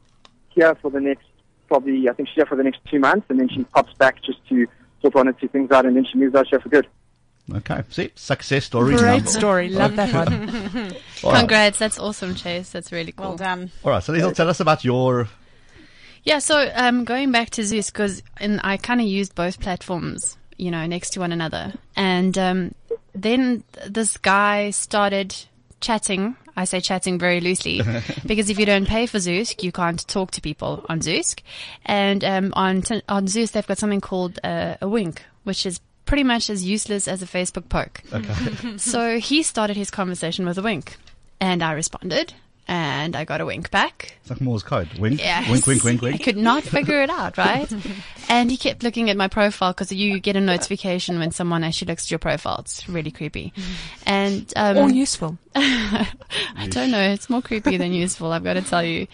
here for the next probably I think she's here for the next two months, and then she pops back just to sort one or two things out, and then she moves out here for good. Okay, see, success story. Great number- story. Love that one. All right. Congrats. That's awesome, Chase. That's really cool. Well done. All right, so Liesel, tell us about your. Yeah, so um, going back to Zoosk, because I kind of used both platforms, you know, next to one another. And um, then this guy started chatting. I say chatting very loosely because if you don't pay for Zoosk, you can't talk to people on Zoosk. And um, on on Zoosk, they've got something called uh, a wink, which is pretty much as useless as a Facebook poke. Okay. so he started his conversation with a wink, and I responded, and I got a wink back. It's like Morse code. Wink, Yes. wink, wink, wink, I could not figure it out, right? and he kept looking at my profile because you get a notification when someone actually looks at your profile. It's really creepy. And, um, Or useful. I don't know. It's more creepy than useful. I've got to tell you.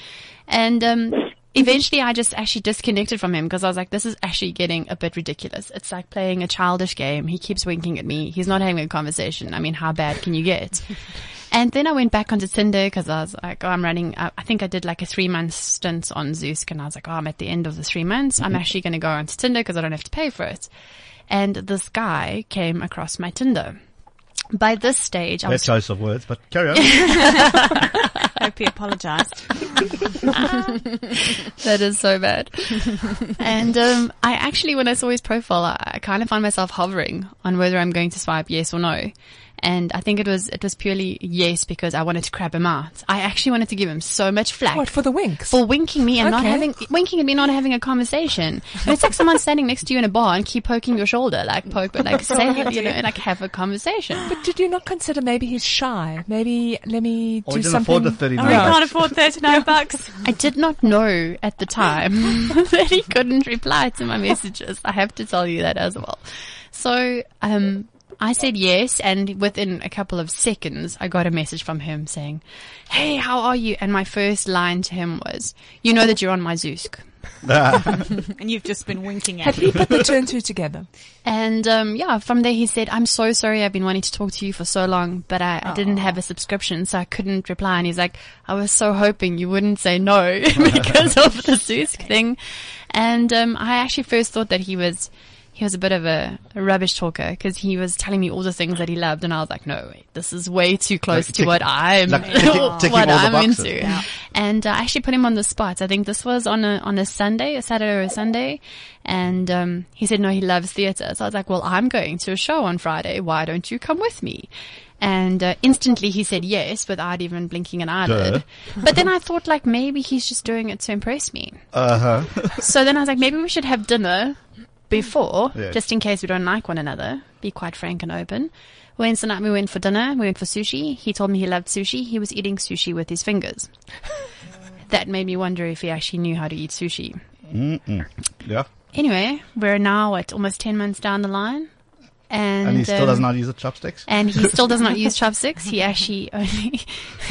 And, um, eventually I just actually disconnected from him because I was like, this is actually getting a bit ridiculous. It's like playing a childish game. He keeps winking at me. He's not having a conversation. I mean, how bad can you get? And then I went back onto Tinder because I was like, oh, I'm running, I I think I did like a three month stint on Zoosk and I was like, oh, I'm at the end of the three months. I'm Mhm. actually going to go onto Tinder because I don't have to pay for it. And this guy came across my Tinder. By this stage, I Bad was choice of words, but carry on. Hope he apologised. That is so bad. and um, I actually, when I saw his profile, I, I kind of find myself hovering on whether I'm going to swipe yes or no. And I think it was it was purely yes because I wanted to crab him out. I actually wanted to give him so much flack. What for the winks? For winking me and not having winking at me, not having a conversation. And it's like someone standing next to you in a bar and keep poking your shoulder, like poke, but like say you know, and like have a conversation. But did you not consider maybe he's shy? Maybe let me Or do he something. afford the 39 Oh, he can't afford 39 bucks. I did not know at the time that he couldn't reply to my messages. I have to tell you that as well. So, um, I said yes, and within a couple of seconds, I got a message from him saying, Hey, how are you? And my first line to him was, You know that you're on my Zoosk. and you've just been winking Had at he me. put the two and two together? And um, yeah, from there he said, "I'm so sorry. I've been wanting to talk to you for so long, but I, I didn't have a subscription, so I couldn't reply." And he's like, "I was so hoping you wouldn't say no because of the Zoosk thing." And um, I actually first thought that he was he was a bit of a, a rubbish talker because he was telling me all the things that he loved, and I was like, "No, wait, this is way too close Like to tick- what I'm like ticking- ticking what I'm boxes. into." Yeah. And uh, I actually put him on the spot. I think this was on a on a Sunday, a Saturday or a Sunday, and um, he said no, he loves theatre. So I was like, well, I'm going to a show on Friday. Why don't you come with me? And uh, instantly he said yes, without even blinking an eyelid. But then I thought like maybe he's just doing it to impress me. Uh huh. So then I was like, maybe we should have dinner before, Yeah. just in case we don't like one another. Be quite frank and open. Wednesday night we went for dinner. We went for sushi. He told me he loved sushi. He was eating sushi with his fingers. that made me wonder if he actually knew how to eat sushi. Mm-mm. Yeah. Anyway, we're now at almost 10 months down the line. And, And he still um, does not use the chopsticks. and he still does not use chopsticks. He actually only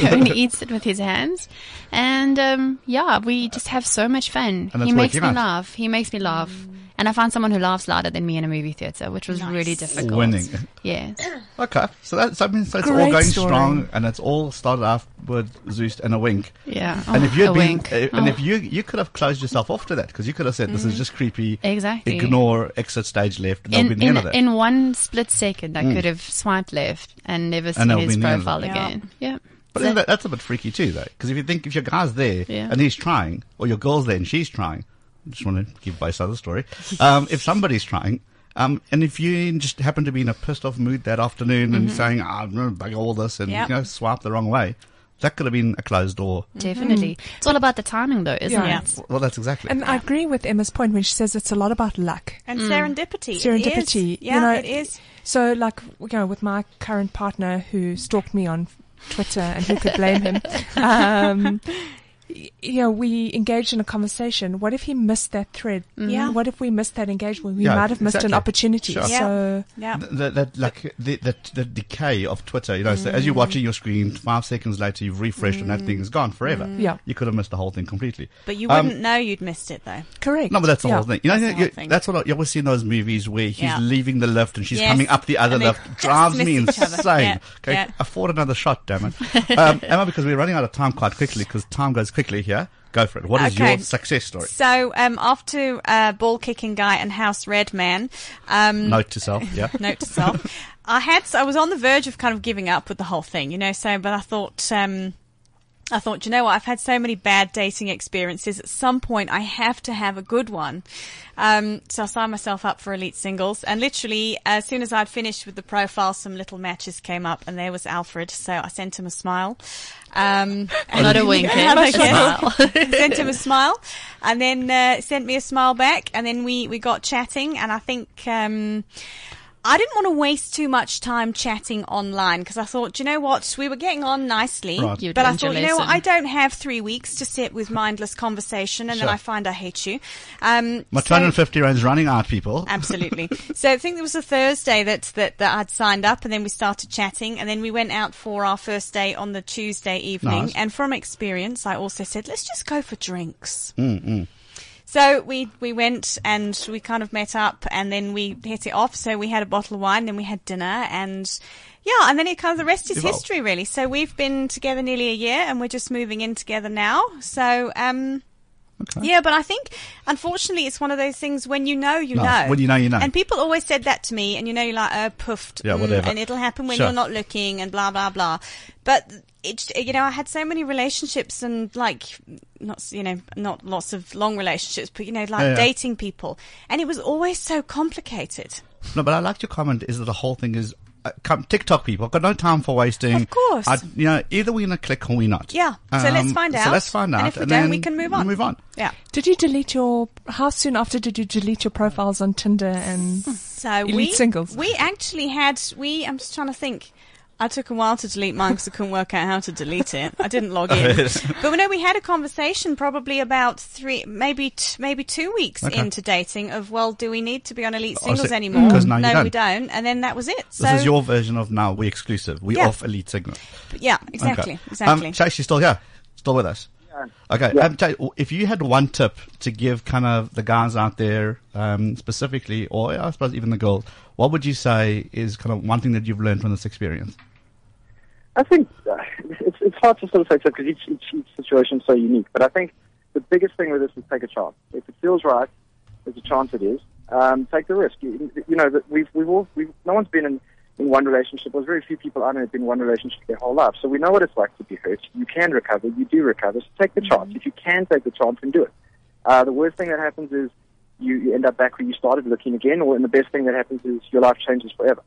only eats it with his hands. And um, yeah, we just have so much fun. He makes me out. laugh. He makes me laugh. And I found someone who laughs louder than me in a movie theater, which was really difficult. Winning. Yes. Okay, so that's I mean, so it's all going story. strong, and it's all started off with Zoosk and a wink. Yeah. and Oh, if you'd a been, wink. uh, and Oh. if you you could have closed yourself off to that because you could have said this is Mhm. just creepy. Exactly. Ignore exit stage left. And In, be none in, of that. in one split second, I Mm. could have swiped left and never seen there'll his be none of profile again. Yeah. But So- that, that's a bit freaky too, though, because if you think if your guy's there Yeah. and he's trying, or your girl's there and she's trying, I just want to give both sides of the story. Um, if somebody's trying, um, and if you just happen to be in a pissed off mood that afternoon and Mhm. saying, "Ah, I'm going to bug all this," and Yep. you know, swipe the wrong way, that could have been a closed door. Definitely. It's all about the timing though, isn't Yeah. it? Well, that's exactly. And I agree with Emma's point when she says it's a lot about luck And Mm. serendipity. It Serendipity. is. Yeah, you know, it is. So, like, you know, with my current partner who stalked me on Twitter, and who could blame him? Um, y- you know, we engaged in a conversation. What if he missed that thread? Yeah. What if we missed that engagement? We Yeah, might have missed exactly. an opportunity. Sure. So, yeah. that, that, like the, the the decay of Twitter, you know, so as you're Mm. watching your screen, five seconds later you've refreshed and that thing is gone forever. Mm. Yeah. you could have missed the whole thing completely. But you Um, wouldn't know you'd missed it though. Correct. No, but that's the Yeah. whole thing. You know, That's you- whole thing. that's what I, you always see in those movies where he's Yeah. leaving the lift and she's Yes. coming up the other And lift. Drives me insane. Yeah. Okay, Yeah. afford another shot, damn it. um, Emma, because we're running out of time quite quickly because time goes quickly here. Go for it. What is Okay. your success story? So, um, after uh, ball kicking guy and house red man, um, Note to self. Yeah. note to self. I had, I was on the verge of kind of giving up with the whole thing, you know. So, but I thought, um, I thought, you know what? I've had so many bad dating experiences. At some point, I have to have a good one. Um, so I signed myself up for Elite Singles, and literally, as soon as I'd finished with the profile, some little matches came up, and there was Alfred. So I sent him a smile. Um, Not a wink, and guess- smile. sent him a smile, and then uh, sent me a smile back, and then we we got chatting, and I think. Um, I didn't want to waste too much time chatting online because I thought, you know what, we were getting on nicely, Right. But I thought, you know what. I don't have three weeks to sit with mindless conversation and then I find I hate you. Um, My so- 250 rands running out, people. Absolutely. so I think it was a Thursday that, that that I'd signed up, and then we started chatting, and then we went out for our first day on the Tuesday evening. Nice. And from experience, I also said, let's just go for drinks. Mm, mm. So we we went and we kind of met up, and then we hit it off. So we had a bottle of wine, then we had dinner, and yeah, and then it kind of the rest is Evolved. history, really. So we've been together nearly a year, and we're just moving in together now. So um. Yeah, but I think, unfortunately, it's one of those things when you know, you No, know. when you know, you know. And people always said that to me, and you know, you're like, oh, poofed, Yeah, mm, whatever. and it'll happen when Sure. you're not looking, and blah, blah, blah. But, it, you know, I had so many relationships and, like, not, you know, not lots of long relationships, but, you know, like Yeah, yeah. dating people. And it was always so complicated. No, but I liked your comment is that the whole thing is come, TikTok people. I've got no time for wasting. Of course. I, you know, either we're going to click or we're not. Yeah. So let's Um, find out. So let's find out. And if we don't, then we can move on. Move on. Yeah. did you delete your? How soon after did you delete your profiles on Tinder and So Elite we, Singles? we actually had, we, I'm just trying to think. I took a while to delete mine because I couldn't work out how to delete it. I didn't log in. but we know we had a conversation probably about three, maybe t- maybe two weeks Okay. into dating of, well, do we need to be on Elite Oh, Singles anymore? because now you no, don't. we don't. And then that was it. So This is your version of now we exclusive. We Yeah. off Elite Singles. yeah, exactly, Okay. exactly. Um, Chase, you still here? Still with us? Okay, Yeah. um, Jay, if you had one tip to give kind of the guys out there, um, specifically, or I suppose even the girls, what would you say is kind of one thing that you've learned from this experience? I think uh, it's, it's hard to sort of say because each, each, each situation is so unique. But I think the biggest thing with this is take a chance. If it feels right, there's a chance it is. Um, take the risk. You, you know, that we've we've all we've, no one's been in, in one relationship. There's very few people I know have been in one relationship their whole life. So we know what it's like to be hurt. You can recover. You do recover. So take the chance. If you can take the chance and do it. Uh, the worst thing that happens is you, you end up back where you started looking again, or and the best thing that happens is your life changes forever.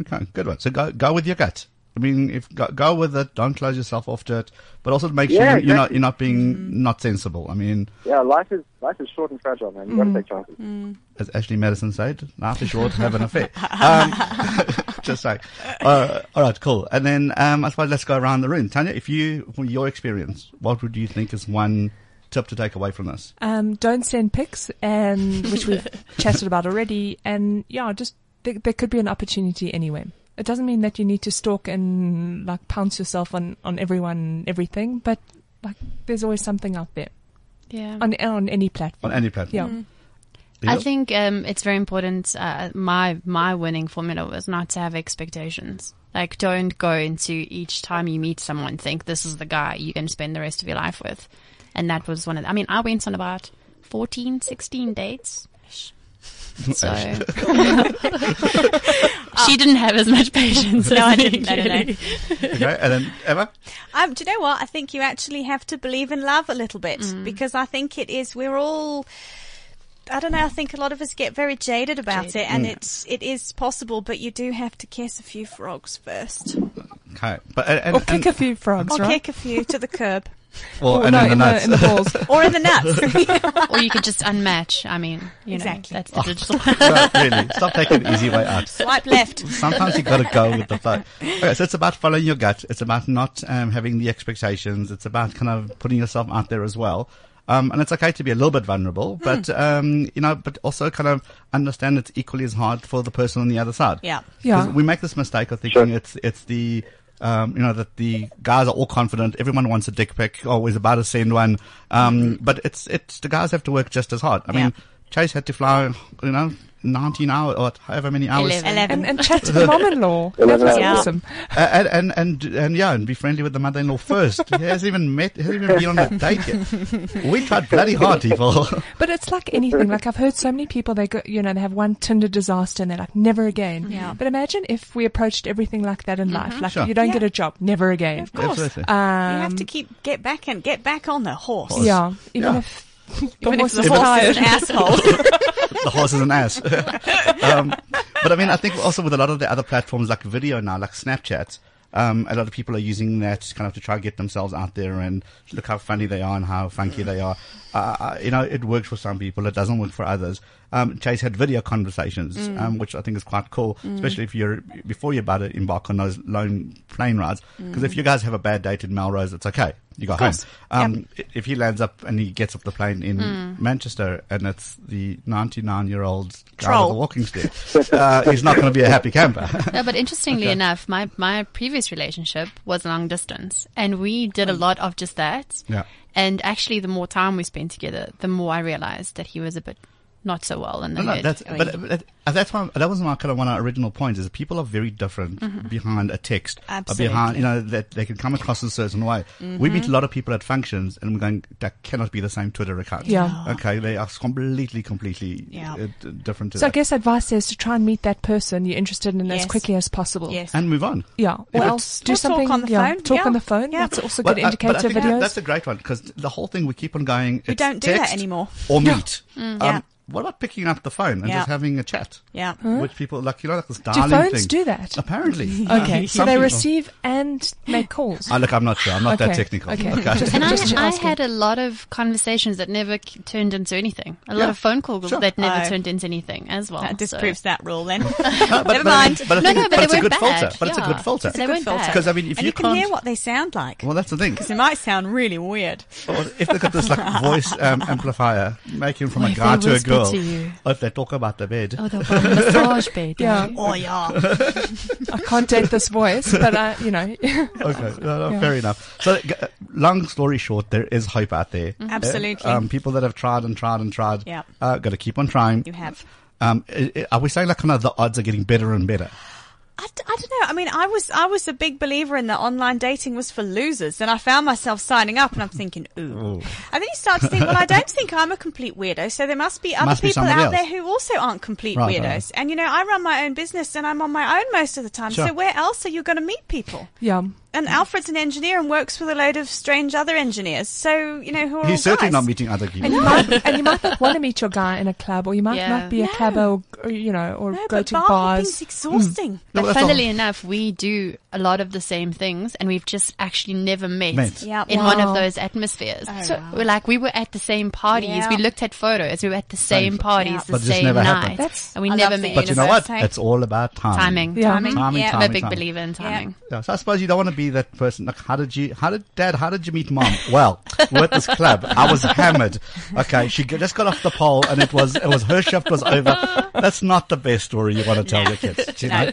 Okay, good one. So go go with your gut. I mean, if go, go with it, don't close yourself off to it, but also make sure Yeah, you're not you're not being not sensible. I mean, Yeah, life is life is short and fragile, man. You got to take chances. as Ashley Madison said, life is short, to have an affair. Um, just saying. Uh, all right, cool. And then um, I suppose let's go around the room. Tanya, if you, from your experience, what would you think is one tip to take away from this? Um, don't send pics, and which we've chatted about already. And yeah, just there, there could be an opportunity anywhere. It doesn't mean that you need to stalk and like pounce yourself on on everyone, and everything, but like there's always something out there. Yeah. On on any platform. On any platform. Yeah. I think um, it's very important. Uh, my my winning formula was not to have expectations. Like, don't go into each time you meet someone think this is the guy you're going to spend the rest of your life with. And that was one of. The, I mean, I went on about 14, 16 dates. So she didn't have as much patience. No, as I didn't. No, no, no. clearly. Okay, and then Emma? Um, do you know what? I think you actually have to believe in love a little bit Mm. because I think it is. We're all. I don't know. I think a lot of us get very jaded about Jaded. it, and Mm. it's it is possible, but you do have to kiss a few frogs first, Okay, but and, and, Or kick a few frogs, or right? kick a few to the curb, or, Or and no, then the in the- nuts. in the balls. or in the nuts. or you could just unmatch. I mean, you Exactly. know, that's the digital. No, really, stop taking the easy way out. Swipe left. Sometimes you got to go with the flow. Okay, so it's about following your gut. It's about not um, having the expectations. It's about kind of putting yourself out there as well. Um, and it's okay to be a little bit vulnerable, but um, you know, but also kind of understand it's equally as hard for the person on the other side. Yeah, Yeah. We make this mistake of thinking it's it's the um, you know that the guys are all confident. Everyone wants a dick pic. Always about to send one. Um, but it's it's the guys have to work just as hard. I mean, Chase had to fly, you know, 19 hours or however many hours. And, and chat to the mom-in-law. That Eleven was hours. awesome. Uh, and, and and and yeah, and be friendly with the mother-in-law first. He hasn't even met, hasn't even been on a date yet. We tried bloody hard, people. But it's like anything. Like I've heard so many people, they go, you know, they have one Tinder disaster and they're like, never again. Yeah. But imagine if we approached everything like that in life. Like Sure. you don't Yeah. get a job, never again. Of course. Um, you have to keep get back and get back on the horse. Yeah. Even Yeah. if Even if the horse is an asshole. the horse is an ass. um, but I mean, I think also with a lot of the other platforms like video now, like Snapchat, um, a lot of people are using that kind of to try to get themselves out there and look how funny they are and how funky they are. Uh, uh, you know, it works for some people, it doesn't work for others. Um, Chase had video conversations, Mm. um, which I think is quite cool, Mm. especially if you're before you're about to embark on those lone plane rides. Because if Mm. you guys have a bad date in Melrose, it's okay. You go home. Um, i- If he lands up and he gets off the plane in Mm. Manchester and it's the 99 year old guy with a walking stick, uh, he's not going to be a happy camper. no, but interestingly Okay. enough, my, my previous relationship was long distance, and we did a lot of just that. Yeah. And actually, the more time we spent together, the more I realized that he was a bit not so well in the No, no, head. that's, but, but uh, that's why that was my kind of one of our original points is people are very different Mhm. behind a text. Absolutely. behind, you know, that they can come across in a certain way. We meet Mhm. a lot of people at functions and we're going, that cannot be the same Twitter account. Yeah. Okay. They are completely, completely Yeah. uh, different to So I guess advice is to try and meet that person you're interested in as quickly as possible. Yes. and move on. Yeah. Or else do Or talk something on the yeah, phone. Talk Yeah. on the phone. Yeah. That's also But good I- but I indicator think videos. That's a great one because the whole thing we keep on going. We it's don't do that anymore. Or No. meet. Mm. Um, Yeah. What about picking up the phone and Yeah. just having a chat? Yeah. Which people like, you know, like this do phones thing. do that? Apparently. Okay. Uh, so they people- receive and make calls. Oh, look, I'm not sure. I'm not that technical. okay. Okay. Just- and I, just I asking. had a lot of conversations that never k- turned into anything. A lot of phone calls sure. that never Oh. turned into anything as well. That so- disproves that rule then. No, but- Never but- mind. But, No, no, but but they it's a good bad. filter. But it's a good filter. It's a They good weren't filter. Because I mean, if and you, you, can hear what they sound like. well, that's the thing. Because it might sound really weird. If they've got this like voice um, amplifier, making from a guy to a whisper girl. to you? If they talk about the bed. Oh, the massage bed. Yeah. Oh yeah. I can't date this voice, but I, you know. Okay, no, no, Yeah. fair enough. So, g- long story short, there is hope out there. Mhm. Absolutely. Uh, um, people that have tried and tried and tried. Yeah. Uh, got to keep on trying. You have. Um, i- i- are we saying like kind of the odds are getting better and better? I, d- I don't know. I mean, I was I was a big believer in that online dating was for losers, and I found myself signing up, and I'm thinking, ooh. Ooh. And then you start to think, well, I don't think I'm a complete weirdo, so there must be other Must people somebody out else. there who also aren't complete Right, weirdos. right. And you know, I run my own business, and I'm on my own most of the time. Sure. So where else are you going to meet people? Yeah. And Alfred's an engineer and works with a load of strange other engineers. So you know, who are all He's certainly guys. not meeting other people. And you, might, and you might not want to meet your guy in a club, or you might Yeah. not be a clubber, or, or you know, or No, go but to bar bars. hopping's mm. exhausting. But that's funnily enough, we do a lot of the same things, and we've just actually never met, Met. Yep. in one of those atmospheres. Oh, so wow. we're like, we were at the same parties. Yeah. We looked at photos. We were at the same Same- parties Yeah. the But same never night. That's- and we I never love met. But you know what? Universe, hey? It's all about timing. timing, Yeah. timing. Timing, Yeah. I'm a big timing. believer in timing. Yeah, so I suppose you don't want to be that person. Like, how did you, how did dad, how did you meet mom? Well, we're at this club. I was hammered. Okay. She just got off the pole and it was, it was her shift was over. That's not the best story you want to tell your kids. You know?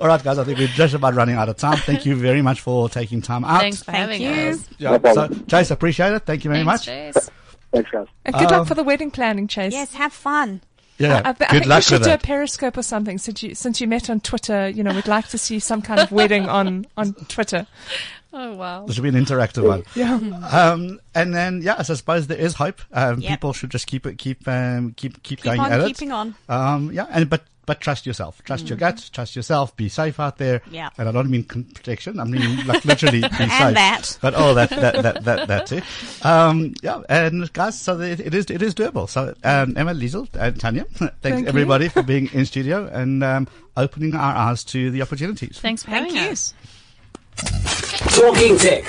All right, guys. I think we're just about running out of time. Thank you very much for taking time out. Thanks for Thank having you. us. Yeah, No so. Chase, appreciate it. Thank you very Thanks, much. Chase. Thanks, guys. And good Um, luck for the wedding planning, Chase. Yes, have fun. Yeah. I, I, I good think luck we should with do a. Periscope or something. Since you since you met on Twitter, you know, we'd like to see some kind of wedding on on Twitter. Oh wow. This will be an interactive one. Yeah. Um, and then, yeah, so I suppose there is hope. Um, Yep. people should just keep it, keep, um, keep, keep, Keep going on at keeping it. on. Um, yeah, and but but trust yourself, trust your gut, trust yourself. Be safe out there. Mm. Yeah. And I don't mean protection. I mean like literally be safe. that. But oh, that that that that, that too. Um, yeah, and guys, so it, it is it is doable. So um, Emma, Liesel, and Tanya, thanks Thank you. everybody for being in studio and um, opening our eyes to the opportunities. Thanks for Thank having you. us. Talking Tech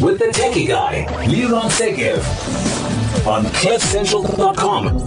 with the techie guy, Liron Segev on CliffCentral.com.